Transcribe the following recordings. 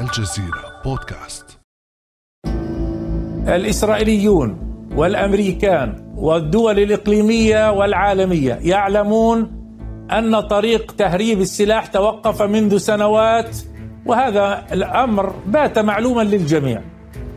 الجزيرة بودكاست. الإسرائيليون والأمريكان والدول الإقليمية والعالمية يعلمون أن طريق تهريب السلاح توقف منذ سنوات وهذا الأمر بات معلوما للجميع.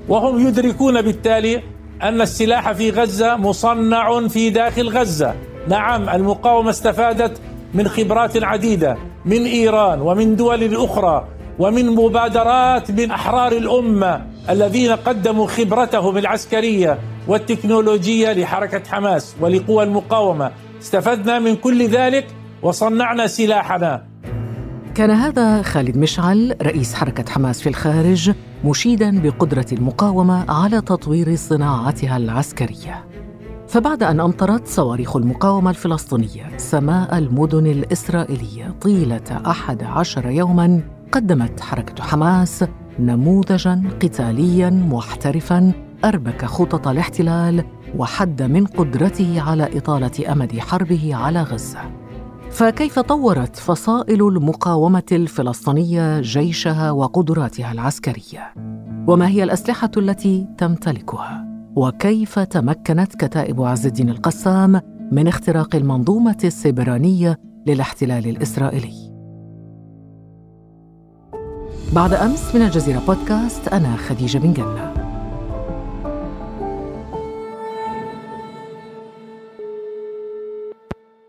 وهم يدركون بالتالي أن السلاح في غزة مصنع في داخل غزة. نعم المقاومة استفادت من خبرات عديدة من إيران ومن دول أخرى ومن مبادرات من أحرار الأمة الذين قدموا خبرتهم العسكرية والتكنولوجية لحركة حماس ولقوى المقاومة. استفدنا من كل ذلك وصنعنا سلاحنا. كان هذا خالد مشعل رئيس حركة حماس في الخارج مشيدا بقدرة المقاومة على تطوير صناعتها العسكرية. فبعد أن أمطرت صواريخ المقاومة الفلسطينية سماء المدن الإسرائيلية طيلة أحد عشر يوماً قدمت حركة حماس نموذجاً قتالياً محترفاً أربك خطط الاحتلال وحد من قدرته على إطالة أمد حربه على غزة فكيف طورت فصائل المقاومة الفلسطينية جيشها وقدراتها العسكرية؟ وما هي الأسلحة التي تمتلكها؟ وكيف تمكنت كتائب عز الدين القسام من اختراق المنظومة السبرانية للاحتلال الإسرائيلي؟ بعد أمس من الجزيرة بودكاست أنا خديجة بن جنة.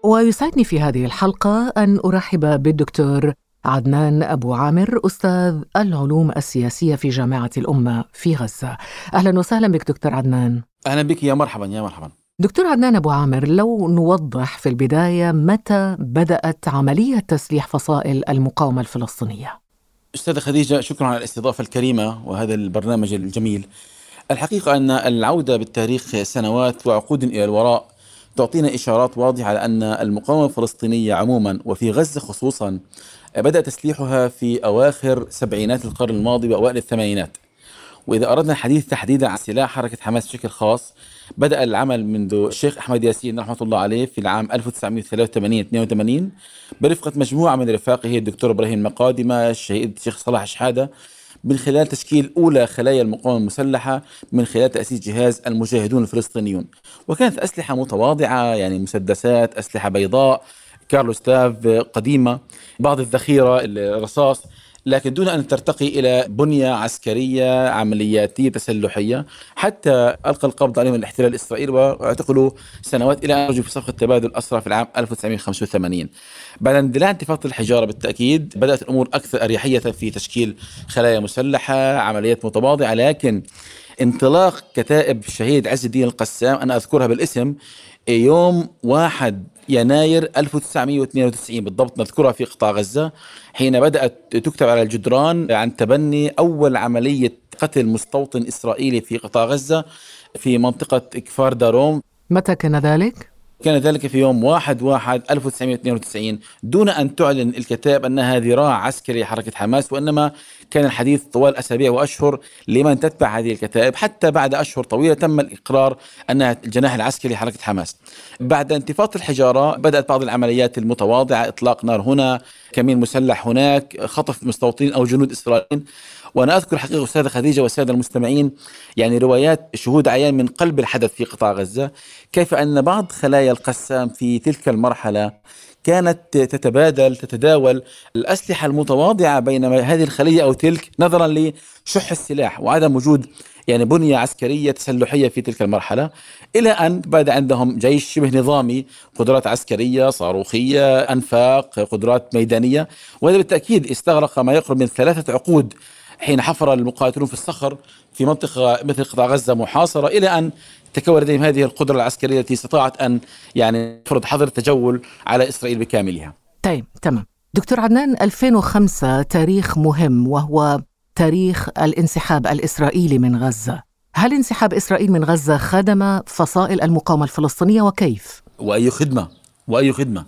ويسعدني في هذه الحلقة أن أرحب بالدكتور عدنان أبو عامر أستاذ العلوم السياسية في جامعة الأمة في غزة. أهلا وسهلا بك دكتور عدنان. أهلا بك يا مرحبا يا مرحبا. دكتور عدنان أبو عامر لو نوضح في البداية متى بدأت عملية تسليح فصائل المقاومة الفلسطينية؟ أستاذة خديجة شكرا على الاستضافة الكريمة وهذا البرنامج الجميل. الحقيقة أن العودة بالتاريخ سنوات وعقود إلى الوراء تعطينا إشارات واضحة على أن المقاومة الفلسطينية عموما وفي غزة خصوصا بدأ تسليحها في أواخر سبعينات القرن الماضي وأوائل الثمانينات. وإذا أردنا الحديث تحديدا عن سلاح حركة حماس بشكل خاص بدأ العمل منذ الشيخ أحمد ياسين رحمة الله عليه في العام 1983 82 برفقة مجموعة من رفاقه الدكتور إبراهيم مقادمة الشهيد الشيخ صلاح شحادة من خلال تشكيل أولى خلايا المقاومة المسلحة من خلال تأسيس جهاز المجاهدون الفلسطينيون. وكانت أسلحة متواضعة يعني مسدسات أسلحة بيضاء كارلوستاف قديمة بعض الذخيرة الرصاص. لكن دون أن ترتقي إلى بنية عسكرية عملياتية تسلحية حتى ألقى القبض عليهم الاحتلال الإسرائيلي واعتقلوا سنوات إلى أن رجعوا في صفقة تبادل أسرى في العام 1985 بعد اندلاع انتفاضه الحجارة بالتأكيد بدأت الأمور أكثر أريحية في تشكيل خلايا مسلحة عمليات متواضعة لكن انطلاق كتائب الشهيد عز الدين القسام أنا أذكرها بالاسم يوم 1 يناير 1992 بالضبط نذكرها في قطاع غزة حين بدأت تكتب على الجدران عن تبني أول عملية قتل مستوطن إسرائيلي في قطاع غزة في منطقة كفار داروم متى كان ذلك؟ كان ذلك في يوم 1 1 1992 دون أن تعلن الكتاب أنها ذراع عسكري حركة حماس وإنما كان الحديث طوال أسابيع وأشهر لمن تتبع هذه الكتائب. حتى بعد أشهر طويلة تم الإقرار أنها الجناح العسكري لحركة حماس. بعد انتفاضة الحجارة بدأت بعض العمليات المتواضعة إطلاق نار هنا كمين مسلح هناك خطف مستوطنين أو جنود إسرائيل وأنا أذكر حقيقة أستاذة خديجة والسادة المستمعين يعني روايات شهود عيان من قلب الحدث في قطاع غزة. كيف أن بعض خلايا القسام في تلك المرحلة كانت تتبادل تتداول الأسلحة المتواضعة بين هذه الخلية أو تلك نظرا لشح السلاح وعدم وجود يعني بنية عسكرية تسلحية في تلك المرحلة إلى أن بدا عندهم جيش شبه نظامي قدرات عسكرية صاروخية أنفاق قدرات ميدانية وهذا بالتأكيد استغرق ما يقرب من ثلاثة عقود حين حفر المقاتلون في الصخر في منطقة مثل قطاع غزة محاصرة إلى أن تكون لديهم هذه القدرة العسكرية التي استطاعت أن يعني تفرض حظر التجول على إسرائيل بكاملها. طيب تمام. دكتور عدنان 2005 تاريخ مهم وهو تاريخ الانسحاب الإسرائيلي من غزة. هل انسحاب إسرائيل من غزة خدم فصائل المقاومة الفلسطينية وكيف؟ وأي خدمة وأي خدمة.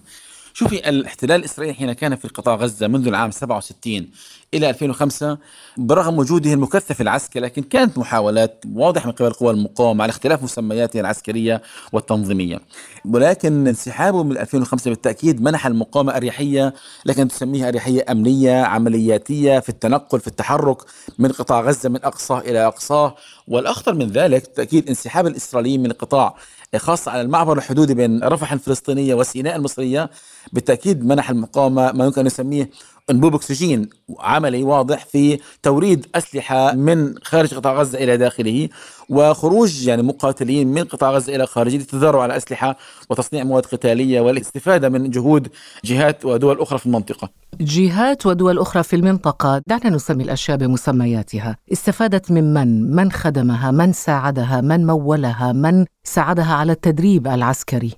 شوفي الاحتلال الإسرائيلي حين كان في قطاع غزة منذ العام 67 إلى 2005 برغم وجوده المكثف العسكري لكن كانت محاولات واضحة من قبل قوى المقاومة على اختلاف مسمياتها العسكرية والتنظيمية. ولكن انسحابه من 2005 بالتأكيد منح المقاومة أريحية لكن تسميها أريحية أمنية عملياتية في التنقل في التحرك من قطاع غزة من أقصاه إلى أقصاه والأخطر من ذلك تأكيد انسحاب الإسرائيليين من القطاع خاصة على المعبر الحدودي بين رفح الفلسطينية وسيناء المصرية. بالتأكيد منح المقاومة ما يمكن أن نسميه انبوب أكسجين عملي واضح في توريد أسلحة من خارج قطاع غزة إلى داخله وخروج يعني مقاتلين من قطاع غزة إلى خارجه للتدرع على أسلحة وتصنيع مواد قتالية والاستفادة من جهود جهات ودول أخرى في المنطقة. جهات ودول أخرى في المنطقة، دعنا نسمي الأشياء بمسمياتها، استفادت من من؟ من خدمها؟ من ساعدها؟ من مولها؟ من ساعدها على التدريب العسكري؟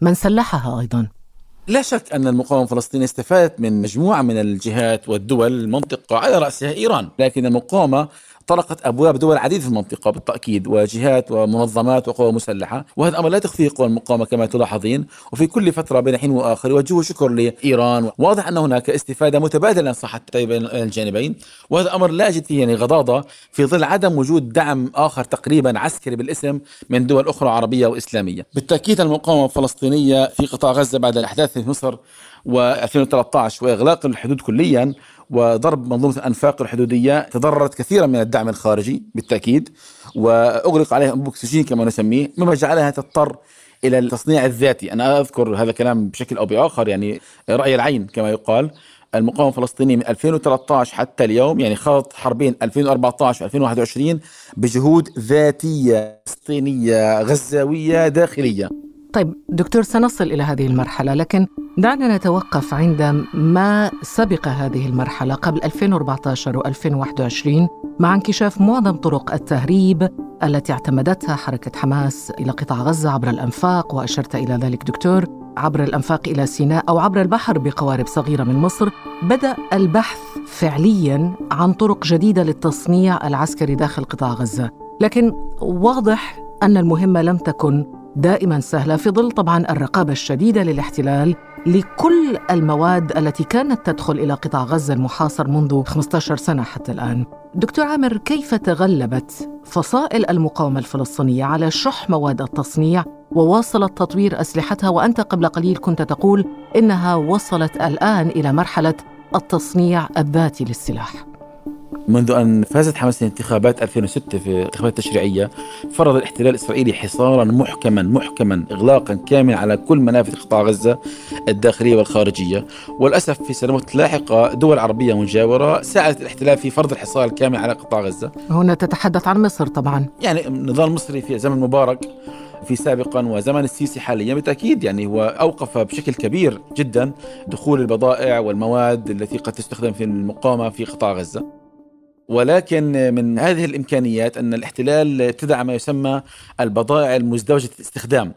من سلحها أيضا؟ لا شك أن المقاومة الفلسطينية استفادت من مجموعة من الجهات والدول المنطقة على رأسها إيران لكن المقاومة طرقت أبواب دول عديده في المنطقة بالتأكيد وجهات ومنظمات وقوى مسلحة. وهذا أمر لا تخفيه قوى المقاومه كما تلاحظين. وفي كل فترة بين حين وآخر يوجهوا شكر لإيران. واضح أن هناك استفادة متبادلة صحت بين الجانبين. وهذا أمر لا اجد فيه يعني غضاضة في ظل عدم وجود دعم آخر تقريبا عسكري بالاسم من دول أخرى عربية وإسلامية. بالتأكيد المقاومة الفلسطينية في قطاع غزة بعد الأحداث في مصر و2013 وإغلاق الحدود كليا وضرب منظومة الأنفاق الحدودية تضررت كثيرا من الدعم الخارجي بالتأكيد وأغلق عليها انبوب اكسجين كما نسميه مما جعلها تضطر إلى التصنيع الذاتي. أنا أذكر هذا الكلام بشكل أو بآخر يعني رأي العين كما يقال. المقاومة الفلسطينية من 2013 حتى اليوم يعني خاضت حربين 2014 و2021 بجهود ذاتية فلسطينية غزاوية داخلية. طيب دكتور سنصل إلى هذه المرحلة لكن دعنا نتوقف عند ما سبق هذه المرحلة قبل 2014 و2021 مع انكشاف معظم طرق التهريب التي اعتمدتها حركة حماس إلى قطاع غزة عبر الأنفاق وأشرت إلى ذلك دكتور عبر الأنفاق إلى سيناء أو عبر البحر بقوارب صغيرة من مصر. بدأ البحث فعليا عن طرق جديدة للتصنيع العسكري داخل قطاع غزة لكن واضح أن المهمة لم تكن دائما سهلة في ظل طبعا الرقابة الشديدة للاحتلال لكل المواد التي كانت تدخل إلى قطاع غزة المحاصر منذ 15 سنة حتى الآن. دكتور عامر كيف تغلبت فصائل المقاومة الفلسطينية على شح مواد التصنيع وواصلت تطوير أسلحتها وأنت قبل قليل كنت تقول إنها وصلت الآن إلى مرحلة التصنيع الذاتي للسلاح. منذ أن فازت حماس الانتخابات 2006 في الانتخابات التشريعية فرض الاحتلال الإسرائيلي حصارا محكما محكما إغلاقا كاملا على كل منافذ قطاع غزة الداخلية والخارجية. وللأسف في سنوات لاحقة دول عربية مجاورة ساعدت الاحتلال في فرض الحصار الكامل على قطاع غزة. هنا تتحدث عن مصر طبعا. يعني النظام المصري في زمن مبارك في سابقا وزمن السيسي حاليا بالتأكيد يعني هو أوقف بشكل كبير جدا دخول البضائع والمواد التي قد تستخدم في المقاومة في قطاع غزة. ولكن من هذه الإمكانيات أن الاحتلال ابتدع ما يسمى البضائع المزدوجة الاستخدام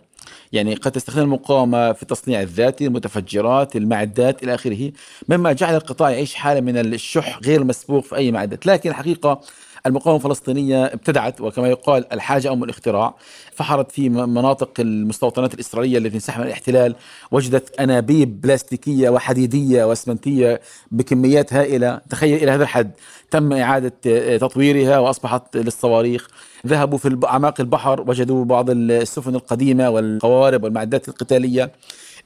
يعني قد تستخدم المقاومة في التصنيع الذاتي المتفجرات المعدات إلى آخره مما جعل القطاع يعيش حالة من الشح غير مسبوق في أي معدات لكن الحقيقة المقاومة الفلسطينية ابتدعت وكما يقال الحاجة أم الاختراع. فحرت في مناطق المستوطنات الإسرائيلية التي انسحب الاحتلال وجدت أنابيب بلاستيكية وحديدية وأسمنتية بكميات هائلة. تخيل إلى هذا الحد. تم إعادة تطويرها وأصبحت للصواريخ. ذهبوا في أعماق البحر وجدوا بعض السفن القديمة والقوارب والمعدات القتالية.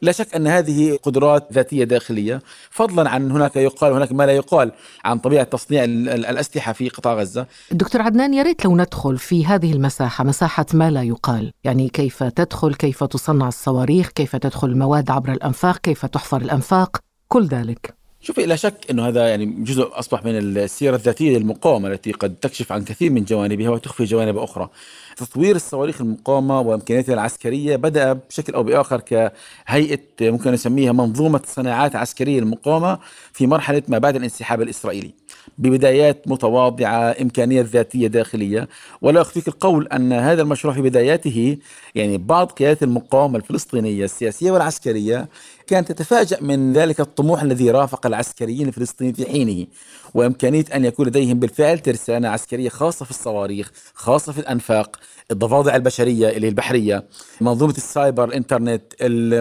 لا شك أن هذه قدرات ذاتية داخلية فضلا عن هناك يقال هناك ما لا يقال عن طبيعة تصنيع الأسلحة في قطاع غزة. دكتور عدنان يا ريت لو ندخل في هذه المساحة مساحة ما لا يقال، يعني كيف تدخل، كيف تصنع الصواريخ، كيف تدخل المواد عبر الأنفاق، كيف تحفر الأنفاق، كل ذلك. شوفي لا شك إنه هذا يعني جزء أصبح من السيرة الذاتية للمقاومة التي قد تكشف عن كثير من جوانبها وتخفي جوانب أخرى. تطوير الصواريخ المقاومة وامكانياتها العسكرية بدأ بشكل أو بآخر كهيئة ممكن نسميها منظومة صناعات عسكرية للمقاومة في مرحلة ما بعد الانسحاب الإسرائيلي. ببدايات متواضعة امكانيات ذاتية داخلية ولا اخفيك القول أن هذا المشروع في بداياته يعني بعض قيادات المقاومة الفلسطينية السياسية والعسكرية كانت تتفاجأ من ذلك الطموح الذي رافق العسكريين الفلسطينيين في حينه وإمكانية أن يكون لديهم بالفعل ترسانة عسكرية خاصة في الصواريخ خاصة في الأنفاق الضفادع البشرية اللي البحرية منظومة السايبر الإنترنت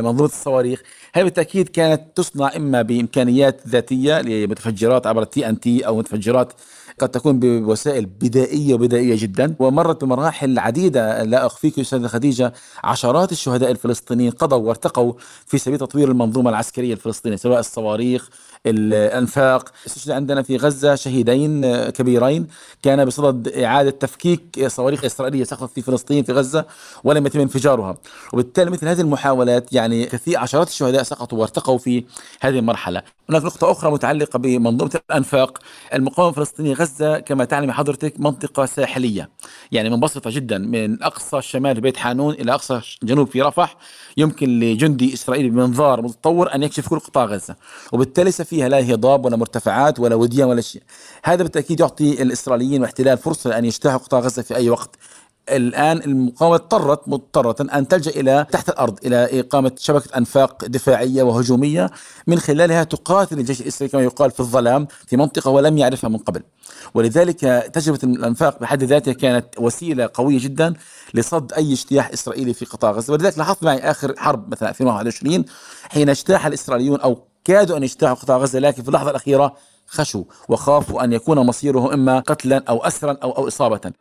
منظومة الصواريخ. هي بالتأكيد كانت تصنع إما بإمكانيات ذاتية لمتفجرات عبر ال TNT أو متفجرات قد تكون بوسائل بدائية وبدائية جدا؟ ومرت بمراحل عديدة لا أخفيك أستاذة خديجة عشرات الشهداء الفلسطينيين قضوا وارتقوا في سبيل تطوير المنظومة العسكرية الفلسطينية سواء الصواريخ الأنفاق. استشهد عندنا في غزة شهيدين كبيرين. كان بصدد إعادة تفكيك صواريخ إسرائيلية سقطت في فلسطين في غزة ولم يتم انفجارها. وبالتالي مثل هذه المحاولات يعني كثير عشرات الشهداء سقطوا وارتقوا في هذه المرحلة. هناك نقطة أخرى متعلقة بمنظومة الأنفاق. المقاومة الفلسطينية غزة كما تعلم حضرتك منطقة ساحلية. يعني منبسطة جدا من أقصى الشمال بيت حانون إلى أقصى الجنوب في رفح. يمكن لجندي إسرائيلي بمنظار متطور أن يكشف كل قطاع غزة. وبالتالي ليس فيها لا هضاب ولا مرتفعات ولا وديان ولا شيء. هذا بالتأكيد يعطي الإسرائيليين واحتلال فرصة أن يجتاحوا قطاع غزة في أي وقت. الآن المقاومة اضطرت مضطرة أن تلجأ إلى تحت الأرض إلى إقامة شبكة أنفاق دفاعية وهجومية من خلالها تقاتل الجيش الإسرائيلي كما يقال في الظلام في منطقة ولم يعرفها من قبل. ولذلك تجربة الأنفاق بحد ذاتها كانت وسيلة قوية جدا لصد أي اجتياح إسرائيلي في قطاع غزة. ولذلك لاحظت معي آخر حرب مثلا 2021 حين اجتاح الإسرائيليون أو كادوا أن يجتاحوا قطاع غزة لكن في اللحظة الأخيرة خشوا وخافوا أن يكون مصيره إما قتلا أو اسرا أو أو إصابة.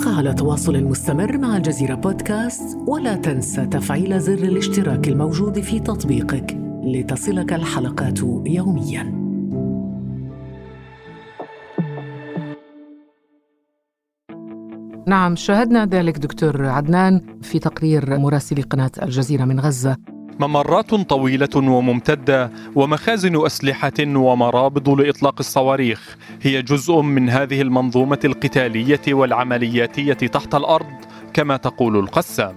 ابقى على تواصل مستمر مع الجزيرة بودكاست ولا تنسى تفعيل زر الاشتراك الموجود في تطبيقك لتصلك الحلقات يومياً. نعم شاهدنا ذلك دكتور عدنان في تقرير مراسلي قناة الجزيرة من غزة ممرات طويلة وممتدة ومخازن أسلحة ومرابض لإطلاق الصواريخ. هي جزء من هذه المنظومة القتالية والعملياتية تحت الأرض كما تقول القسام.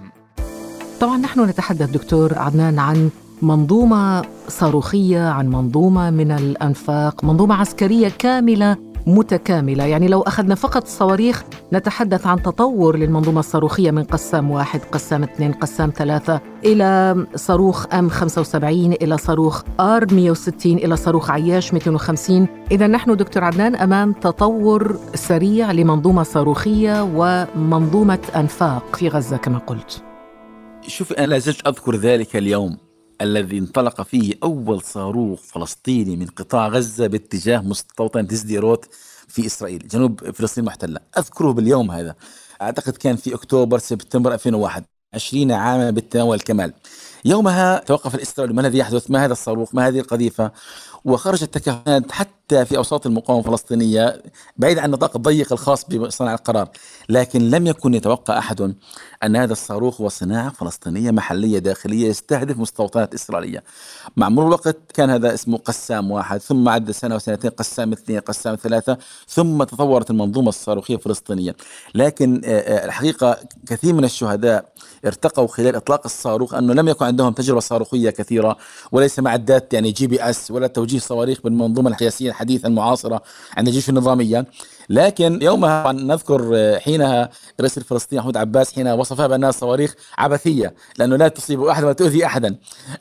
طبعا نحن نتحدث دكتور عدنان عن منظومة صاروخية عن منظومة من الأنفاق منظومة عسكرية كاملة. متكاملة. يعني لو أخذنا فقط الصواريخ نتحدث عن تطور للمنظومة الصاروخية من قسام واحد قسام اثنين قسام ثلاثة إلى صاروخ M 75 إلى صاروخ R 160 إلى صاروخ عياش 250 إذا نحن دكتور عدنان أمام تطور سريع لمنظومة صاروخية ومنظومة أنفاق في غزة كما قلت. شوف أنا لازلت أذكر ذلك اليوم. الذي انطلق فيه أول صاروخ فلسطيني من قطاع غزة باتجاه مستوطنة سديروت في إسرائيل. جنوب فلسطين المحتلة أذكره باليوم هذا. أعتقد كان في أكتوبر سبتمبر 2001 عشرين عاما بالتمام والكمال يومها توقف الإسرائيلي ما الذي يحدث؟ ما هذا الصاروخ؟ ما هذه القذيفة؟ وخرجت التكهنات حتى في أوساط المقاومة الفلسطينية بعيد عن النطاق الضيق الخاص بصناع القرار، لكن لم يكن يتوقع أحد أن هذا الصاروخ هو صناعة فلسطينية محلية داخلية يستهدف مستوطنات إسرائيلية. مع مرور الوقت كان هذا اسمه قسام واحد، ثم عد سنة وسنتين قسام اثنين، قسام ثلاثة، ثم تطورت المنظومة الصاروخية الفلسطينية. لكن الحقيقة كثير من الشهداء ارتقوا خلال إطلاق الصاروخ أنه لم يكن عندهم تجربة صاروخية كثيرة وليس معدات يعني GPS ولا توجيه صواريخ بالمنظومة القياسية الحديثه المعاصرة عند الجيش النظامية. لكن يومها نذكر حينها الرئيس الفلسطيني محمود عباس حين وصفها بأنها صواريخ عبثية لأنه لا تصيب احدا ولا تؤذي أحدا.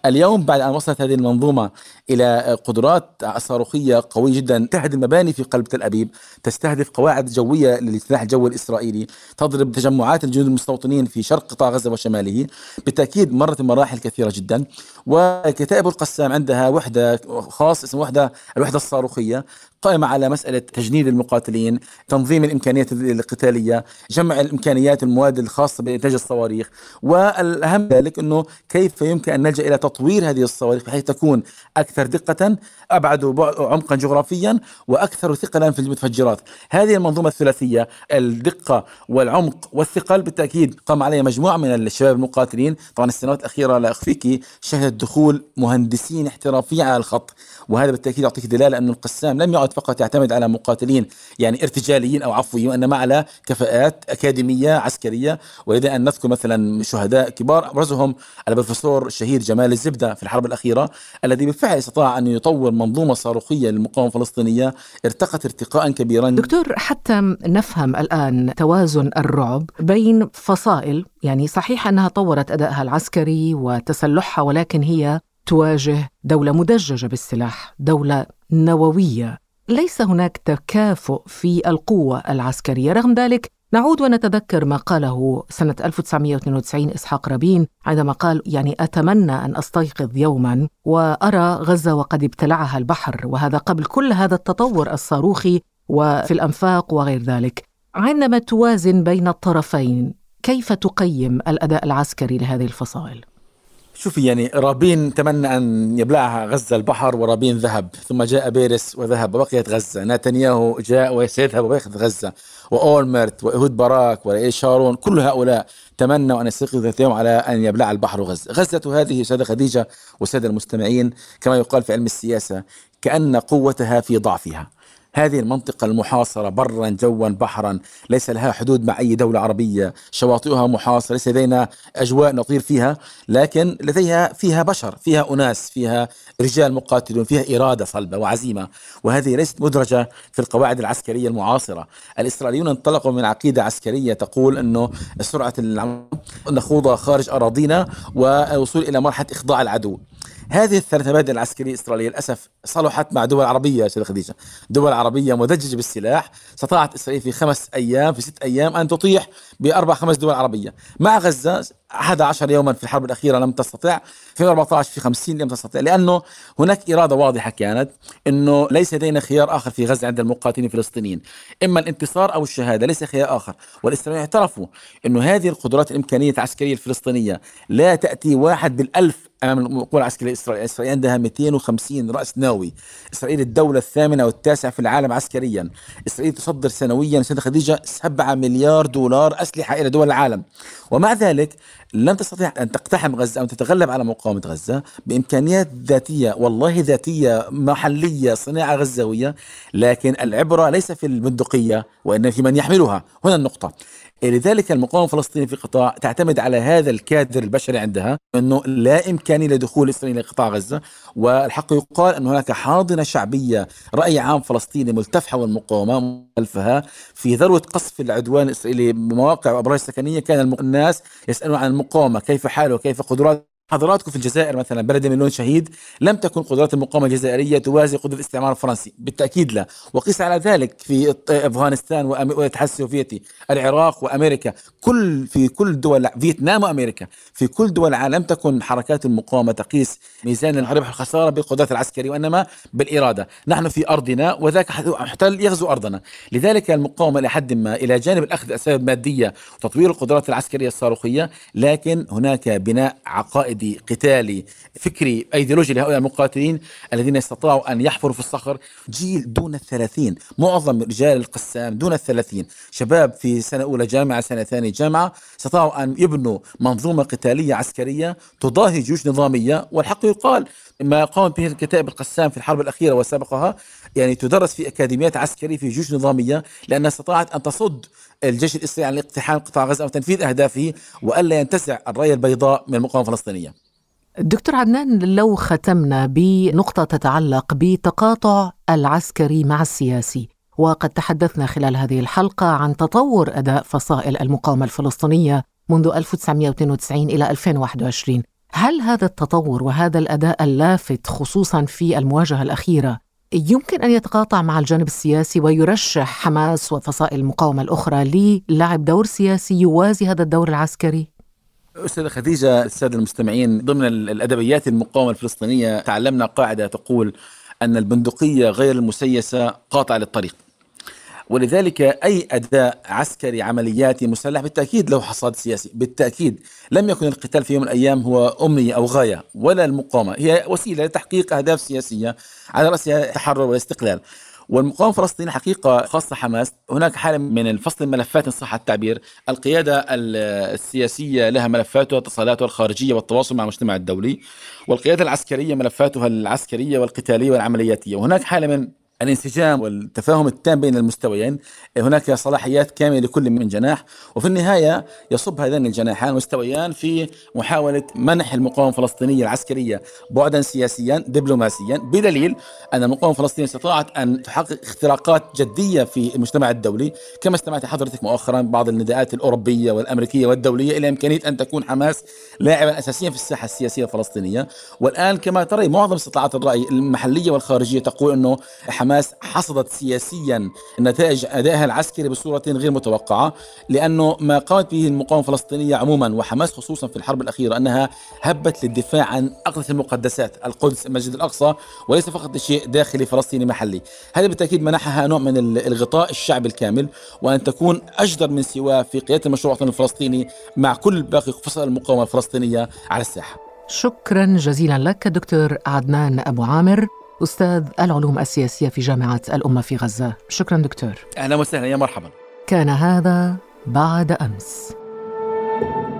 اليوم بعد أن وصلت هذه المنظومة إلى قدرات صاروخية قوية جدا تهدم مباني في قلب تل أبيب، تستهدف قواعد جوية للسلاح الجوي الإسرائيلي، تضرب تجمعات الجنود المستوطنين في شرق قطاع غزة وشماله، بالتأكيد مرت مراحل كثيرة جدا وكتائب القسام عندها وحدة خاص اسمها وحدة الوحدة الصاروخية قائمة على مسألة تجنيد المقاتلين تنظيم الإمكانيات القتالية جمع الإمكانيات المواد الخاصة بإنتاج الصواريخ والأهم ذلك أنه كيف يمكن أن نلجأ إلى تطوير هذه الصواريخ بحيث تكون أكثر دقة أبعد عمقا جغرافيا وأكثر ثقلا في المتفجرات. هذه المنظومة الثلاثية الدقة والعمق والثقل بالتأكيد قام عليها مجموعة من الشباب المقاتلين. طبعا السنوات الأخيرة لا أخفيك شهدت دخول مهندسين احترافيين على الخط وهذا بالتأكيد يعطيك دلالة أن القسام لم يعد فقط يعتمد على مقاتلين يعني ارتجاليين أو عفويين وإنما على كفاءات أكاديمية عسكرية. ولذا أن نذكر مثلا شهداء كبار أبرزهم البروفيسور الشهيد جمال الزبدة في الحرب الأخيرة الذي بالفعل استطاع أن يطور منظومة صاروخية للمقاومة الفلسطينية. ارتقت ارتقاء كبيرا. دكتور حتى نفهم الآن توازن الرعب بين فصائل يعني صحيح أنها طورت أدائها العسكري وتسلحها ولكن هي تواجه دولة مدججة بالسلاح دولة نووية. ليس هناك تكافؤ في القوة العسكرية رغم ذلك نعود ونتذكر ما قاله سنة 1992 إسحاق رابين عندما قال يعني أتمنى أن أستيقظ يوما وأرى غزة وقد ابتلعها البحر وهذا قبل كل هذا التطور الصاروخي وفي الأنفاق وغير ذلك عندما توازن بين الطرفين كيف تقيم الأداء العسكري لهذه الفصائل؟ شوفي يعني رابين تمنى أن يبلعها غزة البحر ورابين ذهب ثم جاء بيرس وذهب وبقيت غزة. نتنياهو جاء وسيذهب ويأخذ غزة. وأولمرت وإهود باراك ورئيس شارون كل هؤلاء تمنوا أن يستيقظوا ذات يوم على أن يبلع البحر غزة. غزة هذه سادة خديجة وسادة المستمعين كما يقال في علم السياسة كأن قوتها في ضعفها. هذه المنطقة المحاصرة برا جوا بحرا ليس لها حدود مع أي دولة عربية. شواطئها محاصرة ليس لدينا أجواء نطير فيها لكن لديها فيها بشر فيها أناس فيها رجال مقاتلون فيها إرادة صلبة وعزيمة. وهذه ليست مدرجة في القواعد العسكرية المعاصرة. الإسرائيليون انطلقوا من عقيدة عسكرية تقول أنه سرعة النخوضة خارج أراضينا والوصول إلى مرحلة إخضاع العدو. هذه الثلاث مبادئ العسكرية الإسرائيلية للأسف صلحت مع دول عربية يا سيدة خديجة. دول عربية مدججة بالسلاح استطاعت إسرائيل في خمس أيام في ست أيام أن تطيح بأربع خمس دول عربية. مع غزة 11 يوما في الحرب الأخيرة لم تستطع في 14 في 50 لم تستطع لأنه هناك إرادة واضحة كانت أنه ليس لدينا خيار آخر في غزة عند المقاتلين الفلسطينيين إما الانتصار أو الشهادة ليس خيار آخر. والإسرائيليين اعترفوا أنه هذه القدرات الإمكانية العسكرية الفلسطينية لا تأتي واحد بالألف أمام القوى العسكرية الإسرائيلية، إسرائيل عندها 250 رأس ناوي، إسرائيل الدولة الثامنة والتاسعة في العالم عسكريا، إسرائيل تصدر سنويا سيدة خديجة 7 مليار دولار أسلحة إلى دول العالم، ومع ذلك لن تستطيع أن تقتحم غزة أو تتغلب على مقاومة غزة. بإمكانيات ذاتية والله ذاتية محلية صناعة غزاويه، لكن العبرة ليس في البندقيه وإنما في من يحملها، هنا النقطة. لذلك المقاومة الفلسطينية في قطاع تعتمد على هذا الكادر البشري عندها أنه لا إمكانية لدخول إسرائيل لقطاع غزة والحق يقال أن هناك حاضنة شعبية رأي عام فلسطيني ملتفحة والمقاومة خلفها في ذروة قصف العدوان الإسرائيلي بمواقع وأبراج سكنية كان الناس يسألون عن المقاومة كيف حاله وكيف قدرات حضراتكم في الجزائر مثلا بلد مليون شهيد لم تكن قدرات المقاومة الجزائرية توازي قدرة الاستعمار الفرنسي. بالتأكيد لا. وقيس على ذلك في أفغانستان والاتحاد السوفيتي العراق وأمريكا. كل في كل دول فيتنام وأمريكا. في كل دول العالم لم تكن حركات المقاومة تقيس ميزان الربح والخسارة بالقدرات العسكرية وإنما بالإرادة. نحن في أرضنا وذاك محتل يغزو أرضنا. لذلك المقاومة إلى حد ما إلى جانب الأخذ اسباب ماديه وتطوير القدرات العسكرية الصاروخية لكن هناك بناء عقائدي قتالي فكري أيديولوجي لهؤلاء المقاتلين الذين استطاعوا أن يحفروا في الصخر. جيل دون الثلاثين معظم رجال القسام دون الثلاثين. شباب في سنة أولى جامعة سنة ثانية جامعة استطاعوا أن يبنوا منظومة قتالية عسكرية تضاهي جيوش نظامية. والحق يقال ما قامت به الكتائب القسام في الحرب الأخيرة وسابقها يعني تدرس في أكاديميات عسكرية في جيوش نظامية لأنها استطاعت أن تصد الجيش الإسرائيلي عن الاقتحام قطاع غزة وتنفيذ أهدافه وألا ينتزع الرايه البيضاء من المقاومة الفلسطينية. دكتور عدنان لو ختمنا بنقطة تتعلق بتقاطع العسكري مع السياسي وقد تحدثنا خلال هذه الحلقة عن تطور أداء فصائل المقاومة الفلسطينية منذ 1992 إلى 2021 هل هذا التطور وهذا الأداء اللافت خصوصا في المواجهة الأخيرة يمكن أن يتقاطع مع الجانب السياسي ويرشح حماس وفصائل المقاومة الأخرى للعب دور سياسي يوازي هذا الدور العسكري؟ أستاذة خديجة السادة المستمعين ضمن الأدبيات المقاومة الفلسطينية تعلمنا قاعدة تقول أن البندقية غير المسيسة قاطعة للطريق ولذلك أي أداء عسكري عملياتي مسلح بالتأكيد له حصاد سياسي بالتأكيد. لم يكن القتال في يوم من الأيام هو أمنية أو غاية ولا المقاومة. هي وسيلة لتحقيق أهداف سياسية على رأسها التحرر والاستقلال. والمقاومة الفلسطينية حقيقة خاصة حماس. هناك حالة من الفصل الملفات إن صح التعبير. القيادة السياسية لها ملفاتها اتصالاتها الخارجية والتواصل مع المجتمع الدولي والقيادة العسكرية ملفاتها العسكرية والقتالية والعملياتية. وهناك حالة من الانسجام والتفاهم التام بين المستويين هناك صلاحيات كاملة لكل من جناح وفي النهاية يصب هذان الجناحان مستويان في محاولة منح المقاومة الفلسطينية العسكرية بعدا سياسيا دبلوماسيا بدليل أن المقاومة الفلسطينية استطاعت أن تحقق اختراقات جدية في المجتمع الدولي كما استمعت حضرتك مؤخرا بعض النداءات الأوروبية والأمريكية والدولية إلى إمكانية أن تكون حماس لاعبا أساسيا في الساحة السياسية الفلسطينية. والآن كما ترى معظم استطلاعات الرأي المحلية والخارجية تقول أنه حماس حماس حصدت سياسيا نتائج أدائها العسكري بصورة غير متوقعة لأنه ما قامت به المقاومة الفلسطينية عموما وحماس خصوصا في الحرب الأخيرة أنها هبت للدفاع عن اقدس المقدسات القدس المسجد الأقصى وليس فقط لشيء داخلي فلسطيني محلي. هذا بالتأكيد منحها نوع من الغطاء الشعبي الكامل وأن تكون أجدر من سواه في قيادة المشروع الفلسطيني مع كل باقي فصائل المقاومة الفلسطينية على الساحة. شكرا جزيلا لك دكتور عدنان أبو عامر. أستاذ العلوم السياسية في جامعة الأمة في غزة. شكرا دكتور. أهلا وسهلا. يا مرحبا. كان هذا بعد أمس. thank you